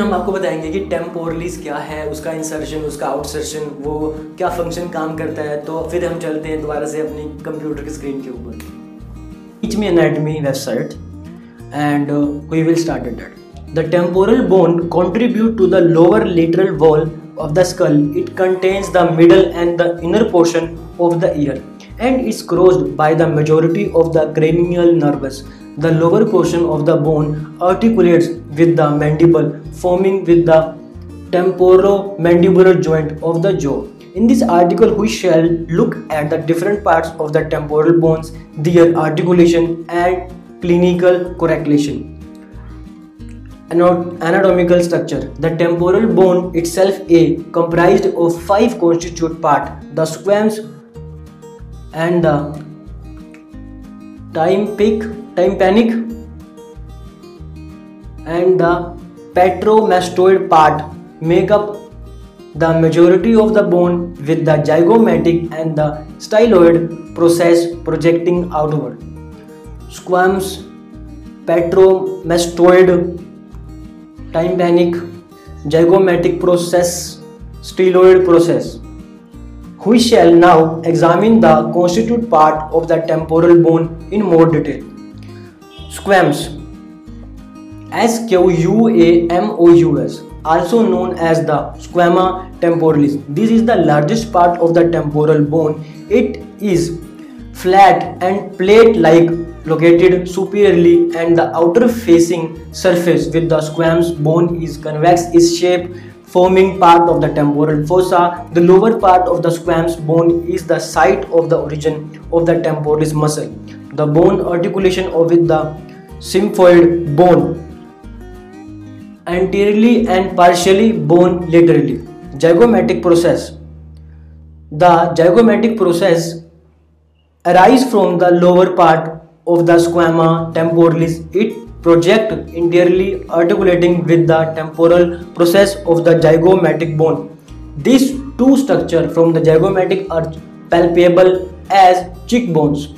हम आपको बताएँगे कि टेम्पोरलीज क्या है, उसका इंसर्शन उसका आउटसर्शन वो क्या फ़ंक्शन काम करता है। तो फिर हम चलते हैं दोबारा से अपनी कंप्यूटर की स्क्रीन के ऊपर। Teach me anatomy website and we will start it that the temporal bone contribute to the lower lateral wall of the skull it contains the middle and the inner portion of the ear and it's crossed by the majority of the cranial nerves The lower portion of the bone articulates with the mandible forming with the temporomandibular joint of the jaw. In this article, we shall look at the different parts of the temporal bones, their articulation and clinical correlation. Anat- Anatomical structure The temporal bone itself is comprised of five constituent parts the squamous and the tympanic, and the petromastoid part make up the majority of the bone with the zygomatic and the styloid process projecting outward. Squamous, petromastoid, tympanic, zygomatic process, styloid process. We shall now examine the constituent part of the temporal bone in more detail. Squamous S Q U A M O U S, also known as the squama temporalis. This is the largest part of the temporal bone. It is flat and plate-like located superiorly and the outer facing surface with the squamous bone is convex is shaped forming part of the temporal fossa. The lower part of the squamous bone is the site of the origin of the temporalis muscle. The bone articulation with the sphenoid bone anteriorly and parietal bone laterally. Zygomatic process. The zygomatic process arise from the lower part of the squama temporalis. It project anteriorly articulating with the temporal process of the zygomatic bone. These two structure from the zygomatic are palpable as cheekbones.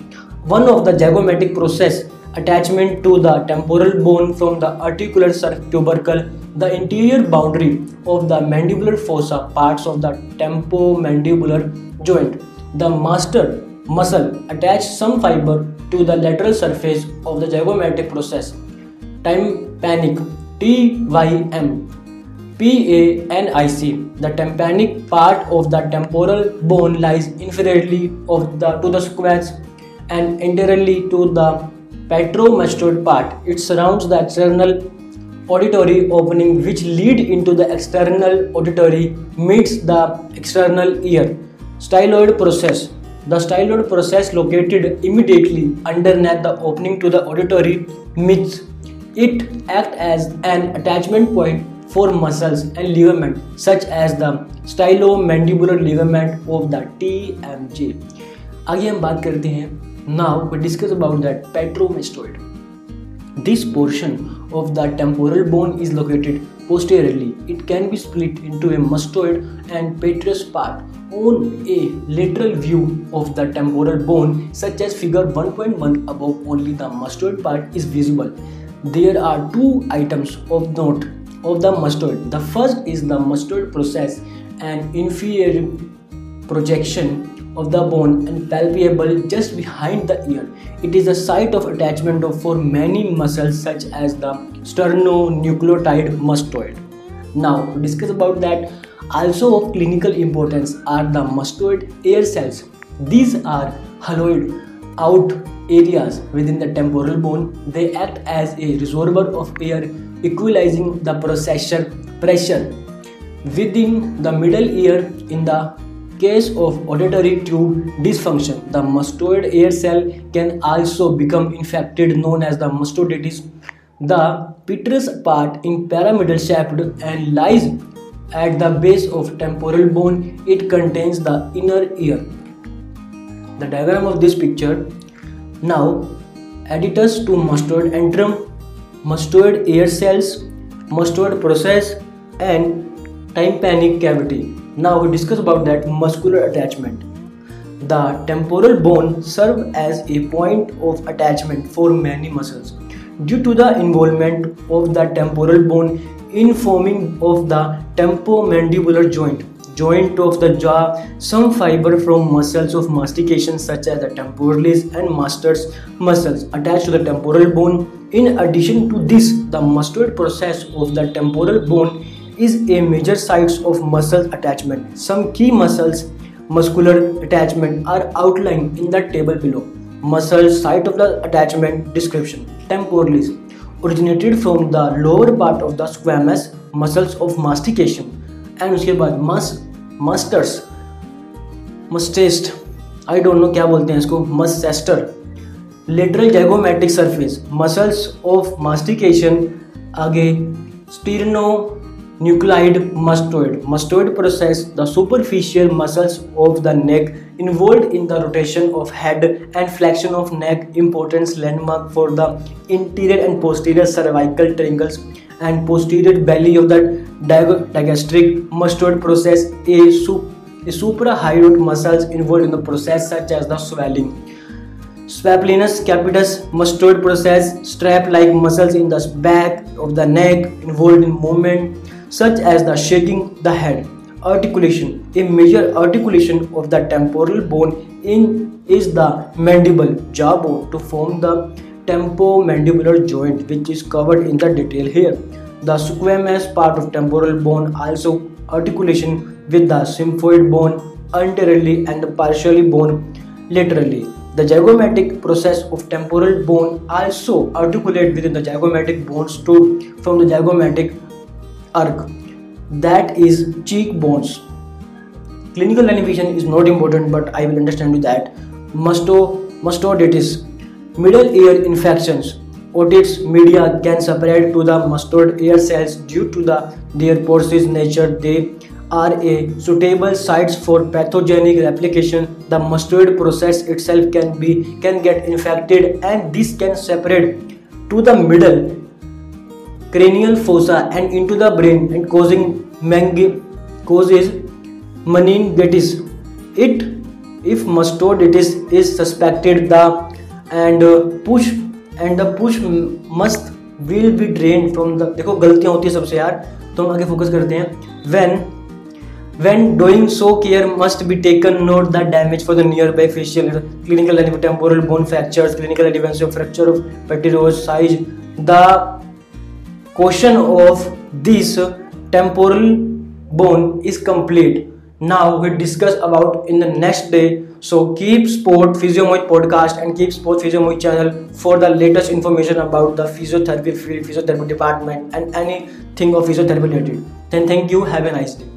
One of the zygomatic process attachment to the temporal bone from the articular tubercle, the interior boundary of the mandibular fossa, parts of the temporomandibular joint. The masseter muscle attach some fiber to the lateral surface of the zygomatic process. Tympanic T Y M P A N I C. The tympanic part of the temporal bone lies inferiorly of the to the squamous and entirely to the petromastoid part. It surrounds the external auditory opening which lead into the external auditory meatus the external ear. Styloid process. The styloid process located immediately underneath the opening to the auditory meatus. It acts as an attachment point for muscles and ligament such as the stylomandibular ligament of the TMJ आगे हम बात करते हैं now we discuss about that petromastoid. This portion of the temporal bone is located posteriorly. It can be split into a mastoid and petrous part. On a lateral view of the temporal bone, such as figure 1.1 above, only the mastoid part is visible. There are two items of note of the mastoid. The first is the mastoid process, an inferior projection of the bone and palpable just behind the ear. It is a site of attachment of for many muscles such as the sternocleidomastoid. Now to discuss about that also of clinical importance are the mastoid air cells. These are haloid out areas within the temporal bone. They act as a reservoir of air equalizing the processor pressure within the middle ear in the case of auditory tube dysfunction, the mastoid air cell can also become infected known as the mastoiditis. The petrous part in pyramidal shaped and lies at the base of temporal bone. It contains the inner ear. The diagram of this picture. Now, aditus to mastoid antrum, mastoid air cells, mastoid process and tympanic cavity. Now we discuss about that muscular attachment. The temporal bone serve as a point of attachment for many muscles. Due to the involvement of the temporal bone in forming of the temporomandibular joint joint of the jaw, some fiber from muscles of mastication such as the temporalis and mastoid muscles attached to the temporal bone. In addition to this, the mastoid process of the temporal bone is a major site of muscle attachment. Some key muscles muscular attachment are outlined in the table below. Muscle site of the attachment description. Temporalis originated from the lower part of the squamous muscles of mastication and उसके बाद मस मस्टर्स मस्टेस्ट I don't know क्या बोलते हैं इसको masseter lateral zygomatic surface muscles of mastication आगे sterno nucleid mastoid. Mastoid process the superficial muscles of the neck involved in the rotation of head and flexion of neck. Importance landmark for the interior and posterior cervical triangles and posterior belly of the digastric mastoid process. A, sup a suprahyoid muscles involved in the process such as the swelling. Splenius capitis mastoid process. Strap like muscles in the back of the neck involved in movement such as the shaking the head. Articulation A major articulation of the temporal bone in is the mandible jawbone to form the temporomandibular joint which is covered in the detail here. The squamous part of temporal bone also articulation with the sphenoid bone anteriorly and parietal bone laterally. The zygomatic process of temporal bone also articulate within the zygomatic bones to from the zygomatic arc. That is cheekbones. Clinical elevation is not important but i will understand you that. Musto, mastoiditis middle ear infections. Otitis media can spread to the mastoid ear cells due to the their porous nature. They are a suitable sites for pathogenic replication. The mastoid process itself can be can get infected and this can separate to the middle cranial fossa and into the brain and causing mange causes meningitis. It if mastoiditis is suspected the and uh, push and the push must will be drain from the देखो गलतियाँ होती है सबसे यार तो हम आगे focus करते हैं। When when doing so care must be taken not the damage for the nearby facial clinical temporal bone fracture clinical evidence fracture of petrous size the question of this temporal bone is complete. Now we discuss about in the next day. So keep sport physiomoi podcast and keep sport physiomoi channel for the latest information about the physiotherapy field physiotherapy department and anything of physiotherapy related. Then thank you. Have a nice day